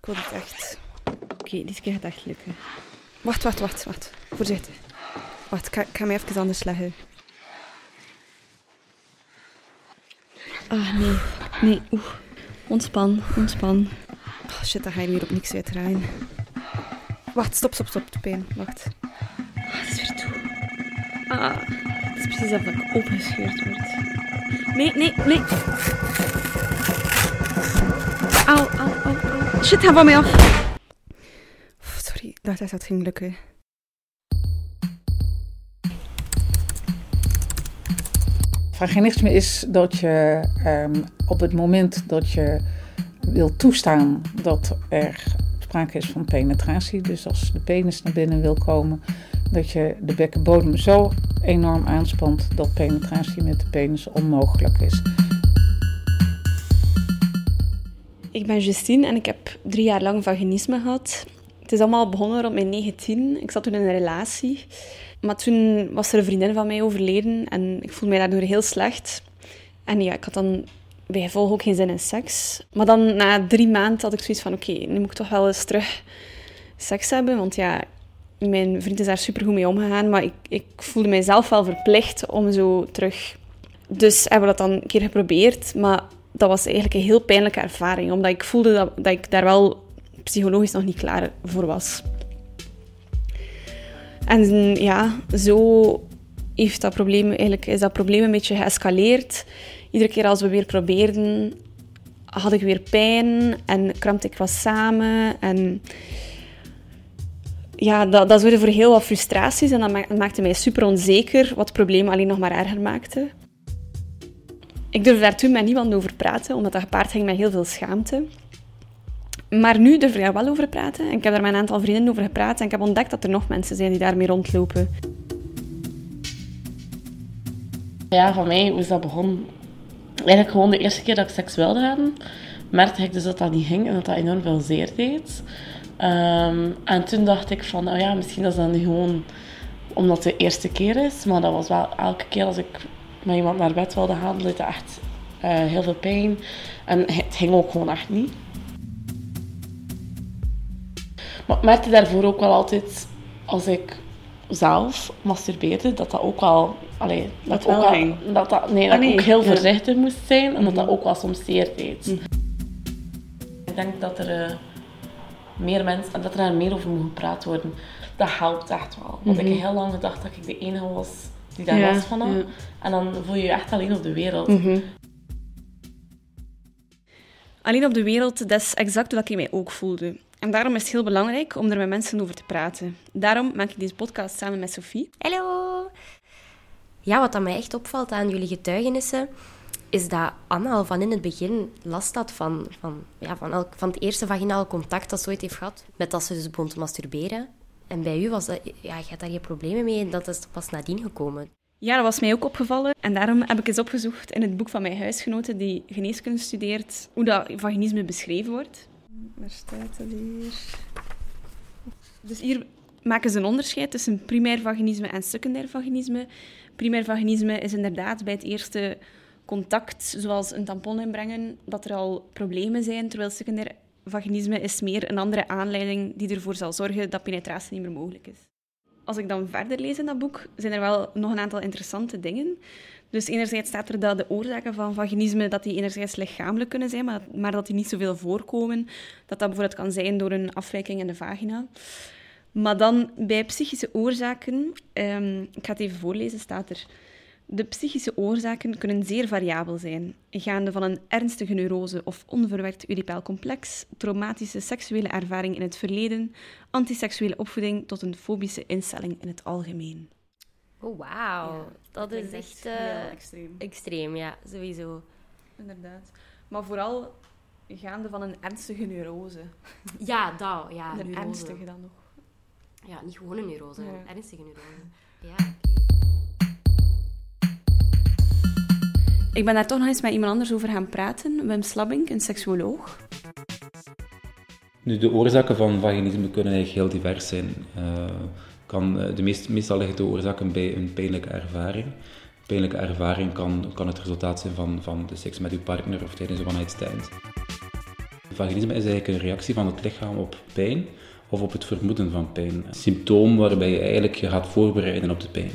ik wil dit echt... Oké, dit keer gaat het echt lukken. Wacht, wacht, wacht, wacht. Voorzichtig. Wacht, ik ga, ik ga me even anders leggen. Ah, nee. Nee, oeh. Ontspan, ontspan. Oh, shit, dan ga je weer op niks uitdraaien. Wacht, stop, stop, stop. De pijn. Wacht. Ah, het is weer toe. Ah, het is precies alsof ik opengescheurd word. Nee, nee, nee. Au, au. Shit, van mij af. Sorry, ik dacht dat het ging lukken. Vaginisme is dat je ehm, op het moment dat je wil toestaan dat er sprake is van penetratie, dus als de penis naar binnen wil komen, dat je de bekkenbodem zo enorm aanspant dat penetratie met de penis onmogelijk is. Ben Justine en ik heb drie jaar lang vaginisme gehad. Het is allemaal begonnen rond mijn 19. Ik zat toen in een relatie. Maar toen was er een vriendin van mij overleden en ik voelde mij daardoor heel slecht. En ja, ik had dan bij gevolg ook geen zin in seks. Maar dan na drie maanden had ik zoiets van, oké, nu moet ik toch wel eens terug seks hebben. Want ja, mijn vriend is daar supergoed mee omgegaan, maar ik, ik voelde mijzelf wel verplicht om zo terug... Dus hebben we dat dan een keer geprobeerd, maar dat was eigenlijk een heel pijnlijke ervaring, omdat ik voelde dat, dat ik daar wel psychologisch nog niet klaar voor was. En ja, zo heeft dat probleem, eigenlijk is dat probleem een beetje geëscaleerd. Iedere keer als we weer probeerden, had ik weer pijn en krampte ik wat samen. En ja, dat, dat zorgde voor heel wat frustraties en dat ma- maakte mij super onzeker, wat het probleem alleen nog maar erger maakte. Ik durfde daar toen met niemand over praten, omdat dat gepaard ging met heel veel schaamte. Maar nu durf ik daar wel over praten. En ik heb daar met een aantal vrienden over gepraat en ik heb ontdekt dat er nog mensen zijn die daarmee rondlopen. Ja, van mij hoe is dat begonnen? Eigenlijk gewoon de eerste keer dat ik seks wilde hebben, merkte ik dus dat dat niet ging en dat dat enorm veel zeer deed. Ehm, en toen dacht ik van, nou ja, misschien is dat nu gewoon omdat het de eerste keer is. Maar dat was wel elke keer als ik met iemand naar bed wilde gaan, deed dat echt eh, heel veel pijn. En het ging ook gewoon echt niet. Maar ik merkte daarvoor ook wel altijd, als ik zelf masturbeerde, dat dat ook wel... Allee, dat, ook wel, ging. dat dat, nee, dat Ah, nee. ik ook heel Ja. voorzichtig moest zijn en dat dat ook wel soms zeer deed. Ik denk dat er eh, meer mensen, dat er daar meer over moet gepraat worden. Dat helpt echt wel. Want ik heb heel lang gedacht dat ik de enige was die daar Ja, last van had. ja. En dan voel je je echt alleen op de wereld. Alleen op de wereld, dat is exact wat ik mij ook voelde. En daarom is het heel belangrijk om er met mensen over te praten. Daarom maak ik deze podcast samen met Sophie. Hallo! Ja, wat dat mij echt opvalt aan jullie getuigenissen, is dat Anna al van in het begin last had van, van, ja, van, elk, van het eerste vaginale contact dat ze ooit heeft gehad, met dat ze dus begon te masturberen. En bij u was ja, je had daar geen problemen mee en dat is pas nadien gekomen. Ja, dat was mij ook opgevallen. En daarom heb ik eens opgezocht in het boek van mijn huisgenote die geneeskunde studeert, hoe dat vaginisme beschreven wordt. Waar staat dat hier? Dus hier maken ze een onderscheid tussen primair vaginisme en secundair vaginisme. Primair vaginisme is inderdaad bij het eerste contact, zoals een tampon inbrengen, dat er al problemen zijn, terwijl secundair vaginisme is meer een andere aanleiding die ervoor zal zorgen dat penetratie niet meer mogelijk is. Als ik dan verder lees in dat boek, zijn er wel nog een aantal interessante dingen. Dus enerzijds staat er dat de oorzaken van vaginisme dat die enerzijds lichamelijk kunnen zijn, maar, maar dat die niet zoveel voorkomen. Dat dat bijvoorbeeld kan zijn door een afwijking in de vagina. Maar dan bij psychische oorzaken, ehm, ik ga het even voorlezen, staat er... De psychische oorzaken kunnen zeer variabel zijn, gaande van een ernstige neurose of onverwerkt uripaal complex, traumatische seksuele ervaring in het verleden, antiseksuele opvoeding tot een fobische instelling in het algemeen. Oh, wauw. dat is echt eh, extreem. extreem, ja, sowieso. Inderdaad. Maar vooral gaande van een ernstige neurose. Ja, dat, ja. een neurose. ernstige dan nog. Ja, niet gewoon een neurose, Ja. een ernstige neurose. Ja, oké. Ik ben daar toch nog eens met iemand anders over gaan praten. Wim Slabbink, een seksuoloog. Nu, de oorzaken van vaginisme kunnen eigenlijk heel divers zijn. Eh, kan, eh, de meest, meestal liggen de oorzaken bij een pijnlijke ervaring. Een pijnlijke ervaring kan, kan het resultaat zijn van, van de seks met uw partner of tijdens een one-night vaginisme is eigenlijk een reactie van het lichaam op pijn of op het vermoeden van pijn. Een symptoom waarbij je eigenlijk je gaat voorbereiden op de pijn.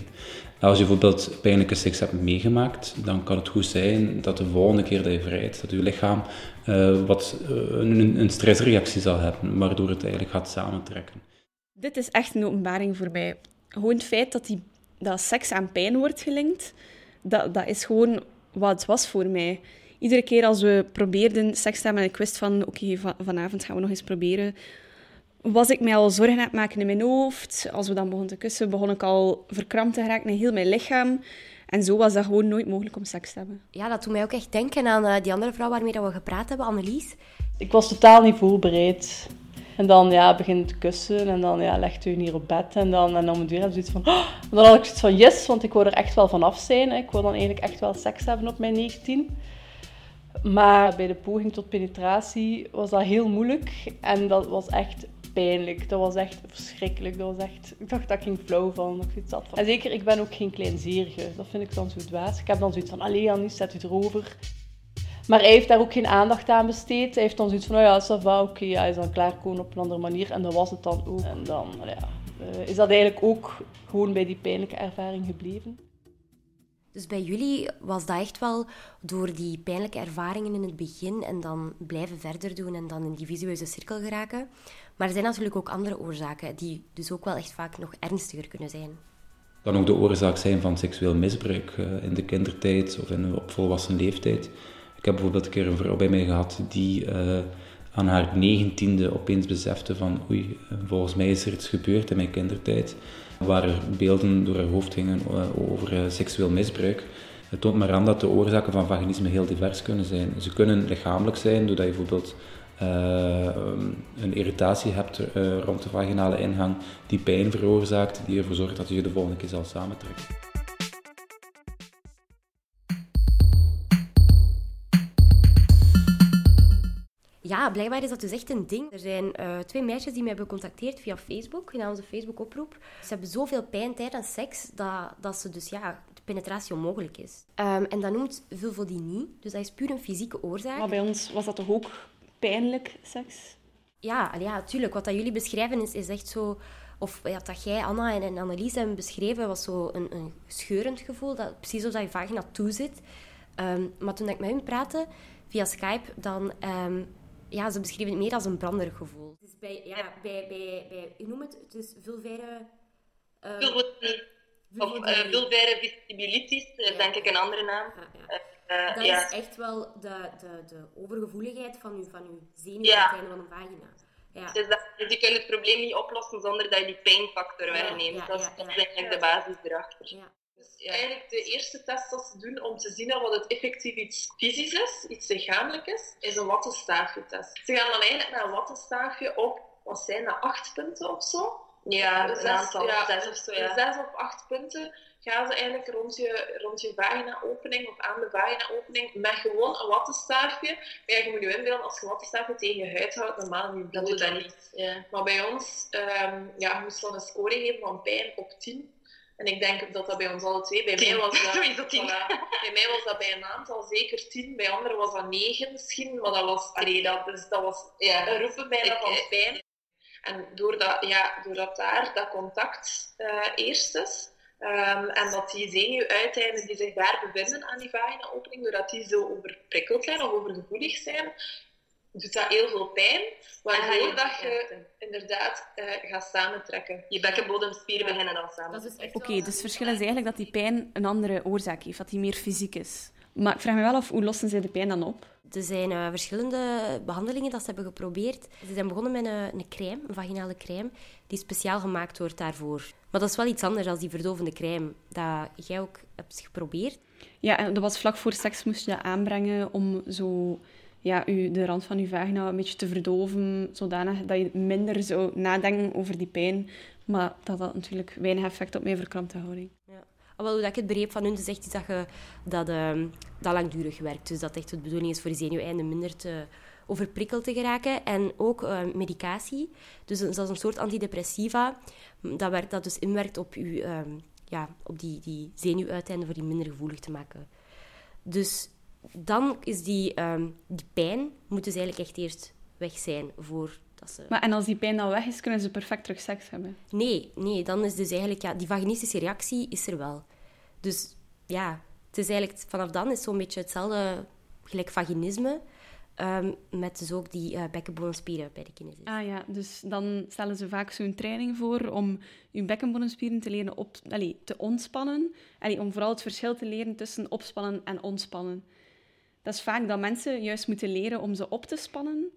Als je bijvoorbeeld pijnlijke seks hebt meegemaakt, dan kan het goed zijn dat de volgende keer dat je vrijt, dat je lichaam uh, wat uh, een, een, stressreactie zal hebben, waardoor het eigenlijk gaat samentrekken. Dit is echt een openbaring voor mij. Gewoon het feit dat, die, dat seks aan pijn wordt gelinkt, dat, dat is gewoon wat het was voor mij. Iedere keer als we probeerden seks te hebben en ik wist van oké, vanavond gaan we nog eens proberen, was ik mij al zorgen aan het maken in mijn hoofd. Als we dan begonnen te kussen, begon ik al verkrampt te geraken in heel mijn lichaam. En zo was dat gewoon nooit mogelijk om seks te hebben. Ja, dat doet mij ook echt denken aan uh, die andere vrouw waarmee we gepraat hebben, Annelies. Ik was totaal niet voorbereid. En dan ja, begint te kussen en dan ja, legt u hier op bed. En dan, en dan moet weer zoiets van... Oh! dan had ik zoiets van yes, want ik wou er echt wel vanaf zijn. Ik wou dan eigenlijk echt wel seks hebben op mijn 19. Maar bij de poging tot penetratie was dat heel moeilijk. En dat was echt pijnlijk. Dat was echt verschrikkelijk. Dat was echt, ik dacht dat ik ging flauw van. Dat ik zat van. En zeker, ik ben ook geen kleinzierige. Dat vind ik dan zo dwaas. Ik heb dan zoiets van, allee Annie, zet u erover. Maar hij heeft daar ook geen aandacht aan besteed. Hij heeft dan zoiets van, oh ja, ça va, oké, hij is dan klaarkomen op een andere manier. En dat was het dan ook. En dan ja, uh, is dat eigenlijk ook gewoon bij die pijnlijke ervaring gebleven. Dus bij jullie was dat echt wel door die pijnlijke ervaringen in het begin en dan blijven verder doen en dan in die visueuze cirkel geraken. Maar er zijn natuurlijk ook andere oorzaken die dus ook wel echt vaak nog ernstiger kunnen zijn. Kan ook de oorzaak zijn van seksueel misbruik uh, in de kindertijd of in, op volwassen leeftijd. Ik heb bijvoorbeeld een keer een vrouw bij mij gehad die uh, aan haar negentiende opeens besefte van oei, volgens mij is er iets gebeurd in mijn kindertijd waar er beelden door haar hoofd gingen over seksueel misbruik. Het toont maar aan dat de oorzaken van vaginisme heel divers kunnen zijn. Ze kunnen lichamelijk zijn, doordat je bijvoorbeeld een irritatie hebt uh, rond de vaginale ingang die pijn veroorzaakt, die ervoor zorgt dat je je de volgende keer zal samentrekken. Ja, blijkbaar is dat dus echt een ding. Er zijn uh, twee meisjes die mij hebben gecontacteerd via Facebook, in onze Facebook-oproep. Ze hebben zoveel pijn tijdens seks dat, dat ze dus ja, de penetratie onmogelijk is. Um, en dat noemt vulvodynie, dus dat is puur een fysieke oorzaak. Maar bij ons was dat toch ook pijnlijk seks? Ja, ja, tuurlijk. Wat dat jullie beschrijven is, is echt zo... Of ja, dat jij, Anna en, en Annelies hebben beschreven, was zo een, een scheurend gevoel. Dat, precies alsof je vagina toe zit. Um, maar toen ik met hen praatte, via Skype, dan... Um, ja, ze beschreven het meer als een branderig gevoel. Dus bij, ja, bij, bij, bij, je noemt het, het is vulvaire... Uh, vulvaire vestibulitis, ja. denk ik een andere naam. Ja, ja. Uh, dat ja. is echt wel de, de, de overgevoeligheid van je, van uw zenuwen ja. van een vagina. Ja. Dus, dat, dus je kunt het probleem niet oplossen zonder dat je die pijnfactor wegneemt. Ja, dat, is, eigenlijk de basis erachter. Dus eigenlijk de eerste test dat ze doen om te zien of het effectief iets fysisch is, iets lichamelijk is, is een wattenstaafje-test. Ze gaan dan eigenlijk naar een wattenstaafje op, wat zijn dat, acht punten of zo? Ja, een aantal, ja, zes of zo, ja. Zes of acht punten gaan ze eigenlijk rond je, rond je vagina-opening of aan de vagina-opening met gewoon een wattenstaafje. Maar ja, je moet je inbeelden, als je een wattenstaafje tegen je huid houdt, normaal je dat doet dat niet. Ja. Maar bij ons, um, ja, je moest dan een score geven van pijn op 10. En ik denk dat dat bij ons alle twee, bij mij was dat, dat tien. bij mij was dat bij een aantal zeker 10, bij anderen was dat 9 misschien, maar dat was, allee, dat, dus dat was ja, een roepen bijna van pijn. En doordat, ja, doordat daar dat contact uh, eerst is, Um, en dat die zenuwuiteinden die zich daar bevinden aan die vagina-opening, doordat die zo overprikkeld zijn of overgevoelig zijn, doet dat heel veel pijn, waardoor dat je inderdaad uh, gaat samentrekken. Je bekkenbodemspieren beginnen dan samen. Oké, okay, dus het verschil is eigenlijk dat die pijn een andere oorzaak heeft, dat die meer fysiek is. Maar ik vraag me wel af, hoe lossen ze de pijn dan op? Er zijn uh, verschillende behandelingen dat ze hebben geprobeerd. Ze zijn begonnen met een, een crème, een vaginale crème, die speciaal gemaakt wordt daarvoor. Maar dat is wel iets anders dan die verdovende crème dat jij ook hebt geprobeerd. Ja, en dat was vlak voor seks moest je dat aanbrengen om zo ja, u, de rand van je vagina een beetje te verdoven, zodanig dat je minder zou nadenken over die pijn. Maar dat had natuurlijk weinig effect op mijn verkrampte houding. Ja. Wel, hoe ik het begreep van hun, is echt dat je dat, uh, dat langdurig werkt. Dus dat echt de bedoeling is voor je zenuweinden minder te overprikkeld te geraken. En ook uh, medicatie. Dus dat is een soort antidepressiva. Dat, werkt, dat dus inwerkt op, uw, uh, ja, op die, die zenuwuiteinden voor die minder gevoelig te maken. Dus dan is die, um, die pijn moet dus eigenlijk echt eerst weg zijn voor dat ze... Maar en als die pijn dan weg is, kunnen ze perfect terug seks hebben? Nee, nee, dan is dus eigenlijk... Ja, die vaginistische reactie is er wel. Dus ja, het is eigenlijk... Vanaf dan is zo'n beetje hetzelfde gelijk vaginisme... Um, met dus ook die uh, bekkenbodemspieren bij de kinesis. Ah ja, dus dan stellen ze vaak zo'n training voor om je bekkenbodemspieren te leren op, allee, te ontspannen. Allee, om vooral het verschil te leren tussen opspannen en ontspannen. Dat is vaak dat mensen juist moeten leren om ze op te spannen.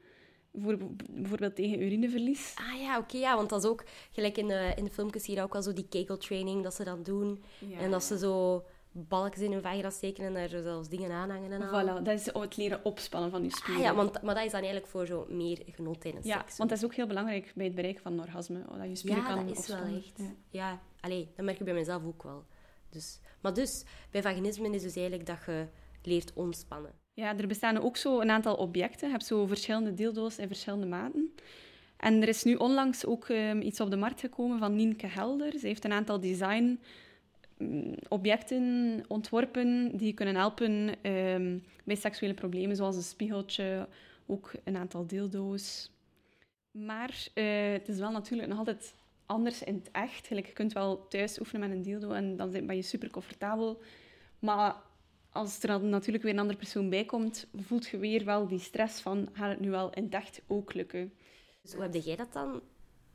Voor, bijvoorbeeld tegen urineverlies. Ah ja, oké, ja, want dat is ook gelijk in de, in de filmpjes hier ook al zo die kegel training dat ze dan doen. Ja. En dat ze zo balkjes in hun vagina steken en daar zelfs dingen aanhangen en Voilà, dat is het leren opspannen van je spieren. Ah, ja, want, maar dat is dan eigenlijk voor zo meer genot tijdens ja, want dat is ook heel belangrijk bij het bereiken van een orgasme, dat je spieren ja, kan dat is wel echt. Ja, ja allee, dat merk ik bij mezelf ook wel. Dus, maar dus, bij vaginisme is dus eigenlijk dat je leert ontspannen. Ja, er bestaan ook zo een aantal objecten. Je hebt zo verschillende dildo's in verschillende maten. En er is nu onlangs ook um, iets op de markt gekomen van Nienke Helder. Ze heeft een aantal design mm, ontworpen die kunnen helpen um, bij seksuele problemen, zoals een spiegeltje, ook een aantal dildo's. Maar uh, het is wel natuurlijk nog altijd anders in het echt. je kunt wel thuis oefenen met een dildo en dan ben je super comfortabel. Maar als er dan natuurlijk weer een andere persoon bij komt, voelt je weer wel die stress van, gaat het nu wel in echt ook lukken? Dus hoe heb jij dat dan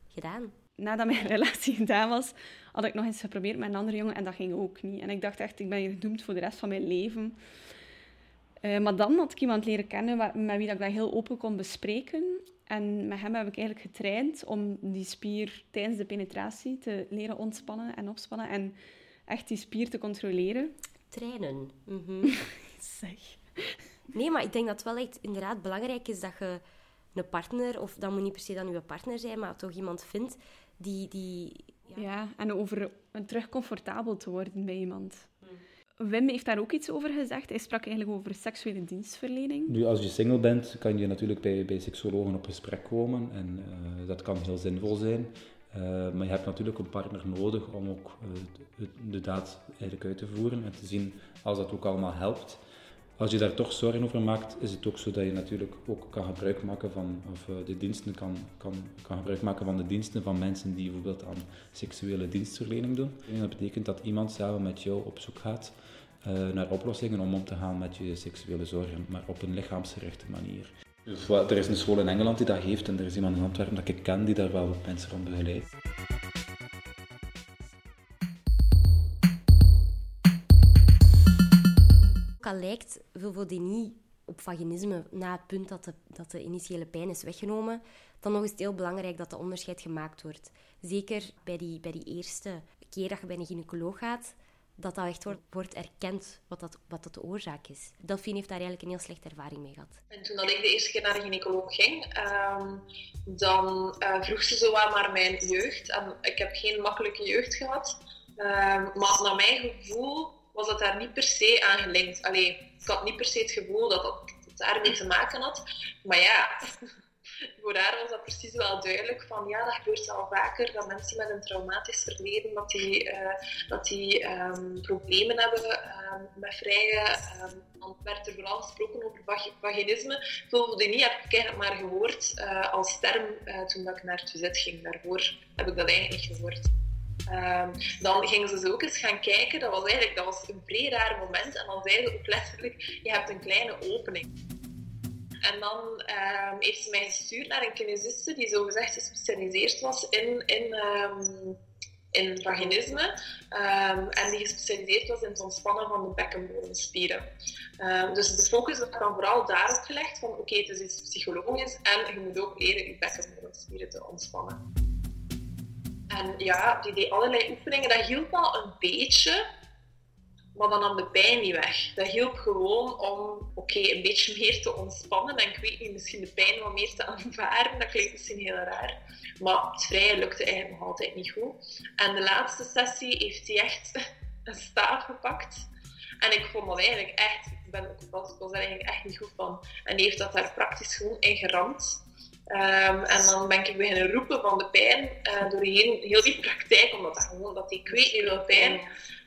gedaan? Nadat mijn relatie gedaan was, had ik nog eens geprobeerd met een andere jongen en dat ging ook niet. En ik dacht echt, ik ben hier gedoemd voor de rest van mijn leven. Uh, maar dan had ik iemand leren kennen met wie ik dat heel open kon bespreken. En met hem heb ik eigenlijk getraind om die spier tijdens de penetratie te leren ontspannen en opspannen. En echt die spier te controleren trainen. Mm zeg. Nee, maar ik denk dat het wel echt inderdaad belangrijk is dat je een partner, of dat moet niet per se dan je partner zijn, maar toch iemand vindt die... die ja. ja en over terug comfortabel te worden bij iemand. Mm. Wim heeft daar ook iets over gezegd. Hij sprak eigenlijk over seksuele dienstverlening. Nu, als je single bent, kan je natuurlijk bij, bij seksologen op gesprek komen. En uh, dat kan heel zinvol zijn. Uh, maar je hebt natuurlijk een partner nodig om ook uh, de, daad eigenlijk uit te voeren en te zien als dat ook allemaal helpt. Als je daar toch zorgen over maakt, is het ook zo dat je natuurlijk ook kan gebruik maken van, of uh, de diensten kan, kan, kan gebruik maken van de diensten van mensen die bijvoorbeeld aan seksuele dienstverlening doen. En dat betekent dat iemand samen met jou op zoek gaat naar oplossingen om om te gaan met je seksuele zorgen, maar op een lichaamsgerichte manier. Dus, er is een school in Engeland die dat heeft en er is iemand in Antwerpen dat ik ken die daar wel mensen rond begeleidt. Ook al lijkt vulvodynie op vaginisme na het punt dat de, dat de initiële pijn is weggenomen, dan nog is het heel belangrijk dat de onderscheid gemaakt wordt. Zeker bij die, bij die eerste keer dat je bij een gynaecoloog gaat, dat dat echt wordt, wordt erkend wat dat, wat dat de oorzaak is. Delphine heeft daar eigenlijk een heel slechte ervaring mee gehad. En toen dat ik de eerste keer naar de gynaecoloog ging, um, dan uh, vroeg ze zo wat maar mijn jeugd. En ik heb geen makkelijke jeugd gehad. Um, maar naar mijn gevoel was dat daar niet per se aan gelinkt. Allee, ik had niet per se het gevoel dat dat daarmee te maken had. Maar ja, voor haar was dat precies wel duidelijk van ja, dat gebeurt al vaker, dat mensen met een traumatisch verleden, dat die, uh, dat die um, problemen hebben um, met vrije... Um, dan werd er vooral gesproken over vag vaginisme. niet heb ik eigenlijk maar gehoord uh, als term uh, toen ik naar het UZ ging. Daarvoor heb ik dat eigenlijk niet gehoord. Dan gingen ze zo ook eens gaan kijken. Dat was eigenlijk dat was een vrij raar moment. En dan zeiden ze ook letterlijk, je hebt een kleine opening. En dan um, heeft ze mij gestuurd naar een kinesiste die zogezegd gespecialiseerd was in, in, um, in vaginisme. Um, en die gespecialiseerd was in het ontspannen van de bekkenbodemspieren. dus de focus werd dan vooral daarop gelegd van oké, het is iets psychologisch en je moet ook leren je bekkenbodemspieren te ontspannen. En ja, die deed allerlei oefeningen. Dat hielp wel een beetje, maar dan nam de pijn niet weg. Dat hielp gewoon om oké, een beetje meer te ontspannen. En ik weet niet, misschien de pijn wat meer te aanvaren. Dat klinkt misschien heel raar. Maar het vrije lukte eigenlijk nog altijd niet goed. En de laatste sessie heeft hij echt een staaf gepakt. En ik vond dat eigenlijk echt, ik ben ook eigenlijk echt niet goed van. En die heeft dat daar praktisch gewoon in geramd. Um, en dan ben ik beginnen roepen van de pijn uh, doorheen heel die praktijk, omdat dat gewoon, dat ik weet niet veel pijn.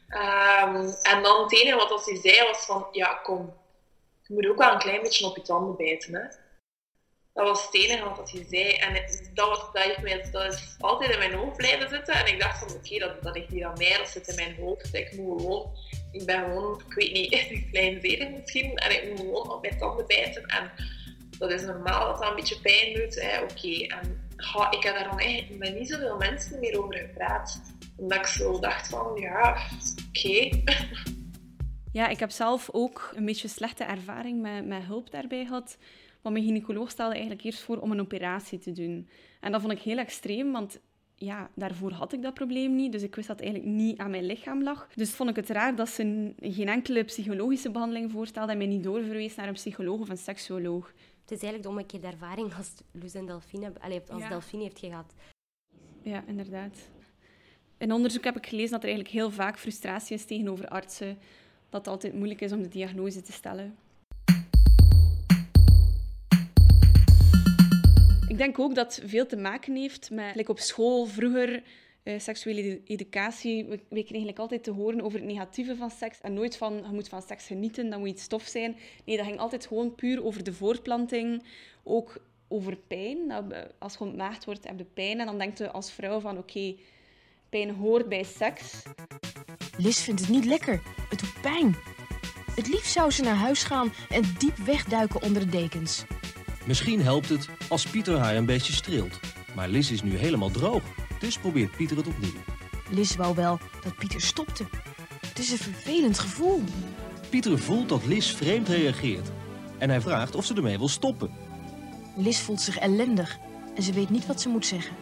Um, en dan het enige wat hij zei was van, ja kom, je moet ook wel een klein beetje op je tanden bijten. Hè. Dat was het enige wat hij zei. En dat, was, dat, heeft mij, dat is altijd in mijn hoofd blijven zitten. En ik dacht van, oké, dat, dat ligt hier aan mij, dat zit in mijn hoofd. Ik moet gewoon, ik ben gewoon, ik weet niet, kleinzedig misschien. En ik moet gewoon op mijn tanden bijten. En dat is normaal dat dat een beetje pijn doet. Oké, en ik heb daar dan met niet zoveel mensen meer over gepraat. Omdat ik zo dacht van, ja, oké. Ja, ik heb zelf ook een beetje slechte ervaring met, met hulp daarbij gehad. Want mijn gynaecoloog stelde eigenlijk eerst voor om een operatie te doen. En dat vond ik heel extreem, want ja, daarvoor had ik dat probleem niet. Dus ik wist dat het eigenlijk niet aan mijn lichaam lag. Dus vond ik het raar dat ze geen enkele psychologische behandeling voorstelde en mij niet doorverwees naar een psycholoog of een seksuoloog. Het is eigenlijk de omgekeerde ervaring als Luz en Delphine, als ja. Delphine heeft gehad. Ja, inderdaad. In onderzoek heb ik gelezen dat er eigenlijk heel vaak frustratie is tegenover artsen. Dat het altijd moeilijk is om de diagnose te stellen. Ik denk ook dat veel te maken heeft met, like op school vroeger, uh, seksuele educatie. We, kregen eigenlijk altijd te horen over het negatieve van seks en nooit van je moet van seks genieten, dat moet iets stof zijn. Nee, dat ging altijd gewoon puur over de voortplanting, ook over pijn. Als je ontmaagd wordt, heb je pijn en dan denkt je als vrouw van oké, pijn hoort bij seks. Liz vindt het niet lekker. Het doet pijn. Het liefst zou ze naar huis gaan en diep wegduiken onder de dekens. Misschien helpt het als Pieter haar een beetje streelt. Maar Liz is nu helemaal droog, dus probeert Pieter het opnieuw. Liz wou wel dat Pieter stopte. Het is een vervelend gevoel. Pieter voelt dat Liz vreemd reageert. En hij vraagt of ze ermee wil stoppen. Liz voelt zich ellendig en ze weet niet wat ze moet zeggen.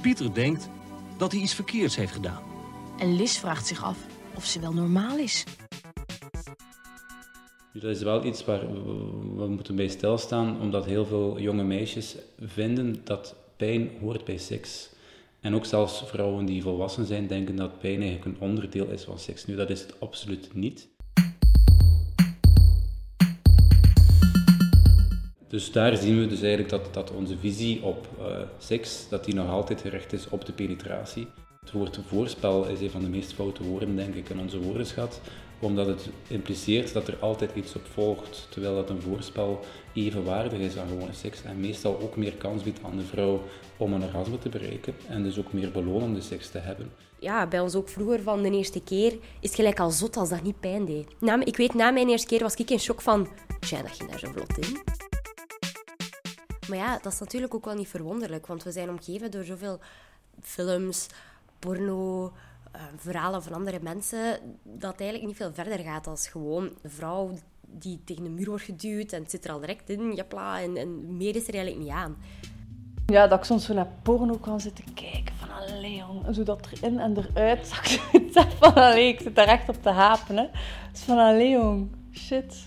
Pieter denkt dat hij iets verkeerds heeft gedaan. En Liz vraagt zich af of ze wel normaal is. Dat is wel iets waar we moeten bij stilstaan, omdat heel veel jonge meisjes vinden dat pijn hoort bij seks. En ook zelfs vrouwen die volwassen zijn, denken dat pijn eigenlijk een onderdeel is van seks. Nu, dat is het absoluut niet. Dus daar zien we dus eigenlijk dat, dat onze visie op uh, seks, dat die nog altijd gericht is op de penetratie. Het woord voorspel is een van de meest foute woorden, denk ik, in onze woordenschat omdat het impliceert dat er altijd iets op volgt, terwijl dat een voorspel evenwaardig is aan gewone seks en meestal ook meer kans biedt aan de vrouw om een orgasme te bereiken en dus ook meer belonende seks te hebben. Ja, bij ons ook vroeger van de eerste keer is gelijk al zot als dat niet pijn deed. Na, ik weet, na mijn eerste keer was ik in shock van, tja, dat ging daar zo vlot in. Maar ja, dat is natuurlijk ook wel niet verwonderlijk, want we zijn omgeven door zoveel films, porno, uh, verhalen van andere mensen, dat eigenlijk niet veel verder gaat als gewoon een vrouw die tegen de muur wordt geduwd en het zit er al direct in, japla, en, en meer is er eigenlijk niet aan. Ja, dat ik soms zo naar porno kan zitten kijken van allee jong, zo dat erin en eruit zag ik zeg van allee, ik zit daar echt op te hapen hè. Dus van allee jong, shit.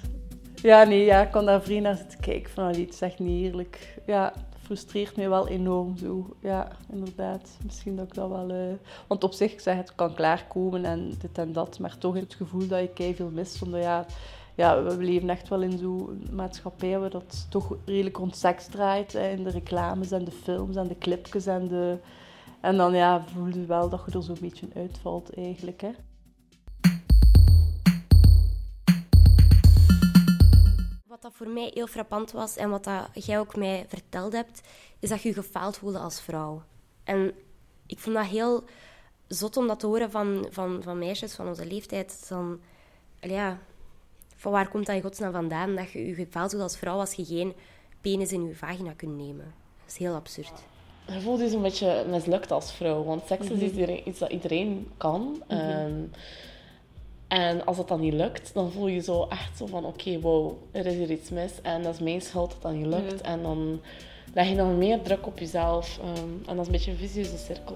Ja, nee, ja, ik kon daar vrienden zitten kijken van allee, het is echt niet eerlijk. Ja, frustreert mij wel enorm zo. Ja, inderdaad. Misschien dat ik dat wel... Uh... Want op zich, ik zeg, het kan klaarkomen en dit en dat. Maar toch het gevoel dat je veel mist. Omdat ja, ja, we leven echt wel in zo'n maatschappij waar dat toch redelijk rond seks draait. Hè, in de reclames en de films en de clipjes en de... En dan ja, voel je wel dat je er zo'n beetje uitvalt eigenlijk. Hè. Dat voor mij heel frappant was en wat dat jij ook mij verteld hebt, is dat je je gefaald voelde als vrouw. En ik vond dat heel zot om dat te horen van, van, van meisjes van onze leeftijd. Dan, ja, van waar komt dat in godsnaam vandaan dat je je gefaald voelt als vrouw als je geen penis in je vagina kunt nemen? Dat is heel absurd. Je voelt je een beetje mislukt als vrouw, want seks is mhm. iets dat iedereen kan. Mm en als dat dan niet lukt, dan voel je zo echt zo van oké, wow, er is hier iets mis en dat is mijn schuld dat dat niet lukt. En dan leg je dan meer druk op jezelf ehm, en dat is een beetje een visieuze cirkel.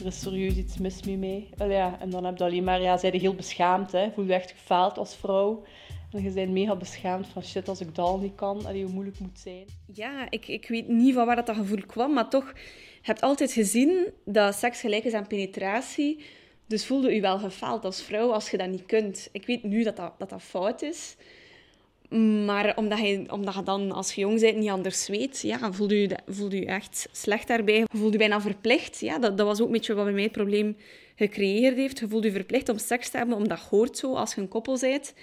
Er is serieus iets mis mee mee. ja, en dan heb je alleen maar, ja, zij heel beschaamd, hè. voel je echt gefaald als vrouw. En je bent mega beschaamd van shit, als ik dat al niet kan, allee, hoe moeilijk moet zijn. Ja, ik, ik weet niet van waar dat, dat gevoel kwam, maar toch, je hebt altijd gezien dat seks gelijk is aan penetratie. Dus voelde u wel gefaald als vrouw als je dat niet kunt. Ik weet nu dat dat, dat, dat fout is. Maar omdat je, omdat je dan als je jong bent niet anders weet, ja, voelde je, voelde je echt slecht daarbij. Voelde je bijna verplicht. Ja, dat, dat was ook een beetje wat bij mij het probleem gecreëerd heeft. Je voelde je verplicht om seks te hebben, omdat hoort zo als je een koppel bent.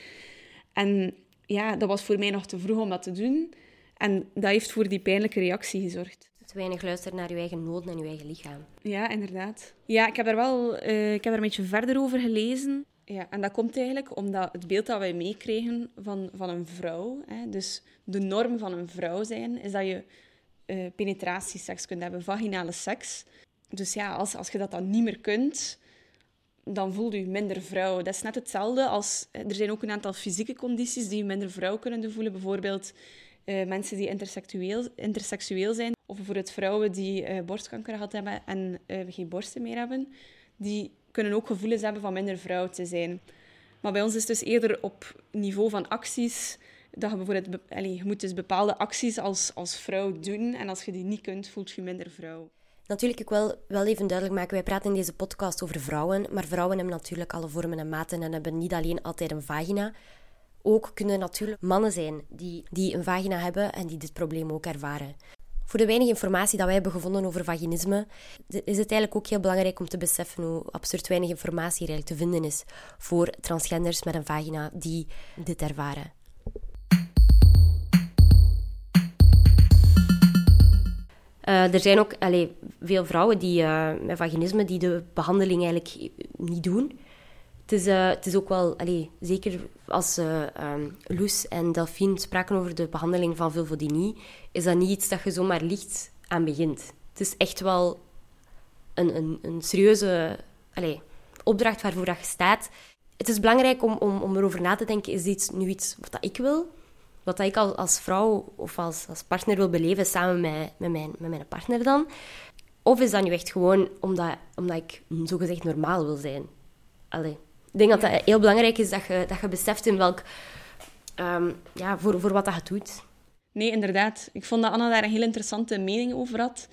En ja, dat was voor mij nog te vroeg om dat te doen. En dat heeft voor die pijnlijke reactie gezorgd. Weinig luisteren naar je eigen noden en je eigen lichaam. Ja, inderdaad. Ja, ik heb daar wel uh, ik heb er een beetje verder over gelezen. Ja, en dat komt eigenlijk omdat het beeld dat wij meekregen van, van een vrouw, hè, dus de norm van een vrouw zijn, is dat je uh, penetratieseks kunt hebben, vaginale seks. Dus ja, als, als je dat dan niet meer kunt, dan voel je minder vrouw. Dat is net hetzelfde als... Er zijn ook een aantal fysieke condities die je minder vrouw kunnen voelen. Bijvoorbeeld mensen die interseksueel, interseksueel zijn. Of bijvoorbeeld vrouwen die uh, borstkanker gehad hebben en uh, geen borsten meer hebben. Die kunnen ook gevoelens hebben van minder vrouw te zijn. Maar bij ons is het dus eerder op niveau van acties... Dat je bijvoorbeeld... Allez, je moet dus bepaalde acties als, als vrouw doen. En als je die niet kunt, voelt je minder vrouw. Natuurlijk, ik wil wel even duidelijk maken, wij praten in deze podcast over vrouwen, maar vrouwen hebben natuurlijk alle vormen en maten en hebben niet alleen altijd een vagina. Ook kunnen natuurlijk mannen zijn die, die een vagina hebben en die dit probleem ook ervaren. Voor de weinige informatie dat wij hebben gevonden over vaginisme, is het eigenlijk ook heel belangrijk om te beseffen hoe absurd weinig informatie er eigenlijk te vinden is voor transgenders met een vagina die dit ervaren. Uh, er zijn ook allez, veel vrouwen die, uh, met vaginisme die de behandeling eigenlijk niet doen. Het is, uh, het is ook wel, allez, zeker als um, Loes en Delphine spraken over de behandeling van vulvodynie, is dat niet iets dat je zomaar licht aan begint. Het is echt wel een, een, een serieuze opdracht waarvoor dat je staat. Het is belangrijk om, om, om erover na te denken, is dit nu iets wat ik wil? wat ik als vrouw of als, als partner wil beleven samen met, met, mijn, met mijn partner dan. Of is dat nu echt gewoon omdat, omdat ik zogezegd normaal wil zijn? Allee. Ik denk dat dat heel belangrijk is dat je, dat je beseft in welk... Um, ja, voor, voor wat dat je doet. Nee, inderdaad. Ik vond dat Anna daar een heel interessante mening over had.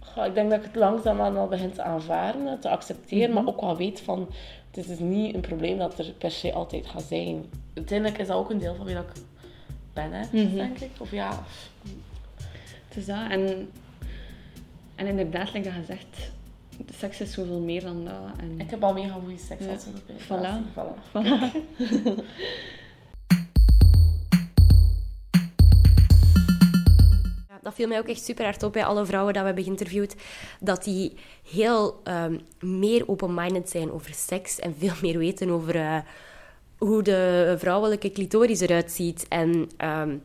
Goh, ik denk dat ik het langzaamaan al begin te aanvaarden, te accepteren, mm -hmm. maar ook wel weet van... Het is niet een probleem dat er per se altijd gaat zijn. Uiteindelijk is dat ook een deel van wie dat ik ben, hè, mm -hmm. denk ik. Of ja... Het is dat. En, en inderdaad, like dat je zegt, de seks is zoveel meer dan dat. En... Ik heb al mega goede seks. Ja. Voilà. voilà. voilà. dat viel mij ook echt super hard op bij alle vrouwen dat we hebben geïnterviewd. Dat die heel um, meer open-minded zijn over seks en veel meer weten over uh, hoe de vrouwelijke clitoris eruit ziet. En um,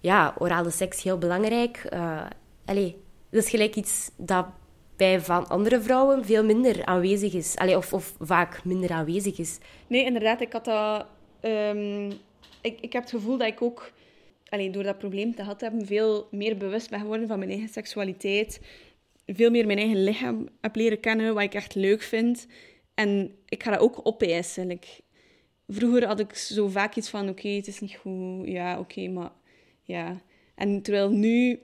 ja, orale seks heel belangrijk. Uh, allee, dat is gelijk iets dat bij van andere vrouwen veel minder aanwezig is. Allee, of, of vaak minder aanwezig is. Nee, inderdaad. Ik had dat... Um, ik, ik heb het gevoel dat ik ook alleen door dat probleem te hebben, veel meer bewust ben geworden van mijn eigen seksualiteit. Veel meer mijn eigen lichaam heb leren kennen, wat ik echt leuk vind. En ik ga dat ook opeisen. Like, vroeger had ik zo vaak iets van, oké, het is niet goed. Ja, oké, maar ja. En terwijl nu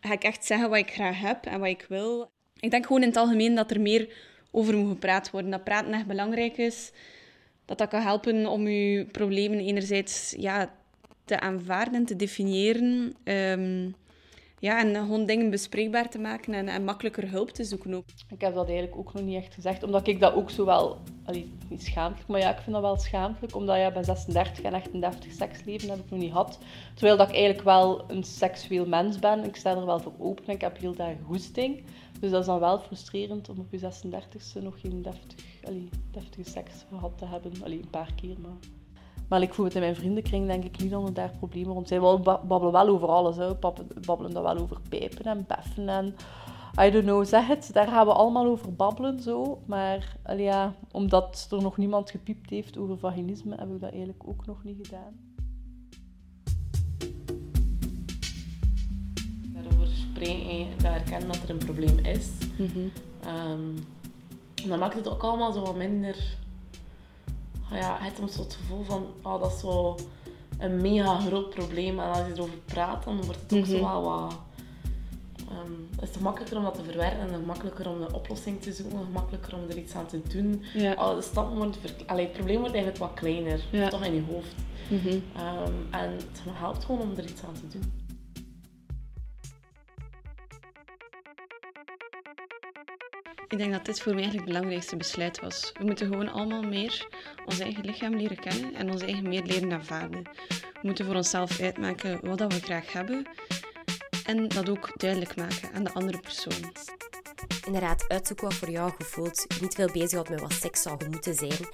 ga ik echt zeggen wat ik graag heb en wat ik wil. Ik denk gewoon in het algemeen dat er meer over moet gepraat worden. Dat praten echt belangrijk is. Dat dat kan helpen om je problemen enerzijds ja, te aanvaarden, te definiëren. Um, ja, en gewoon dingen bespreekbaar te maken en, en, makkelijker hulp te zoeken ook. Ik heb dat eigenlijk ook nog niet echt gezegd, omdat ik dat ook zo wel... Niet schaamtelijk, maar ja, ik vind dat wel schaamtelijk, omdat ja, bij 36 en echt een deftig seksleven heb ik nog niet gehad. Terwijl dat ik eigenlijk wel een seksueel mens ben. Ik sta er wel voor open en ik heb heel daar goesting. Dus dat is dan wel frustrerend om op je 36e nog geen deftig, allee, deftige seks gehad te hebben. Allee, een paar keer, maar... Maar ik voel het in mijn vriendenkring denk ik niet dat er daar problemen rond zijn. We babbelen wel over alles. Hè. Babbelen dan wel over pijpen en beffen en... I don't know, zeg het. Daar gaan we allemaal over babbelen zo. Maar ja, omdat er nog niemand gepiept heeft over vaginisme, hebben we dat eigenlijk ook nog niet gedaan. Spreken, dat herkennen dat er een probleem is. Mm -hmm. um, dan maakt het ook allemaal zo wat minder ja, je hebt soms het gevoel van, oh, dat is zo een mega groot probleem. En als je erover praat, dan wordt het ook zo mhm. wel wat... Um, het is makkelijker om dat te verwerken en makkelijker om een oplossing te zoeken, makkelijker om er iets aan te doen. Ja. Alle de stappen worden Allee, het probleem wordt eigenlijk wat kleiner, ja. toch in je hoofd. Mm -hmm. um, en het helpt gewoon om er iets aan te doen. Ik denk dat dit voor mij eigenlijk het belangrijkste besluit was. We moeten gewoon allemaal meer ons eigen lichaam leren kennen en ons eigen meer leren aanvaarden. We moeten voor onszelf uitmaken wat we graag hebben. En dat ook duidelijk maken aan de andere persoon. Inderdaad, uitzoeken wat voor jou goed. Niet veel bezighoudt met wat seks zou moeten zijn.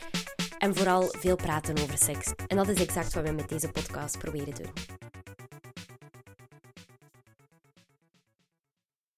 En vooral veel praten over seks. En dat is exact wat we met deze podcast proberen doen.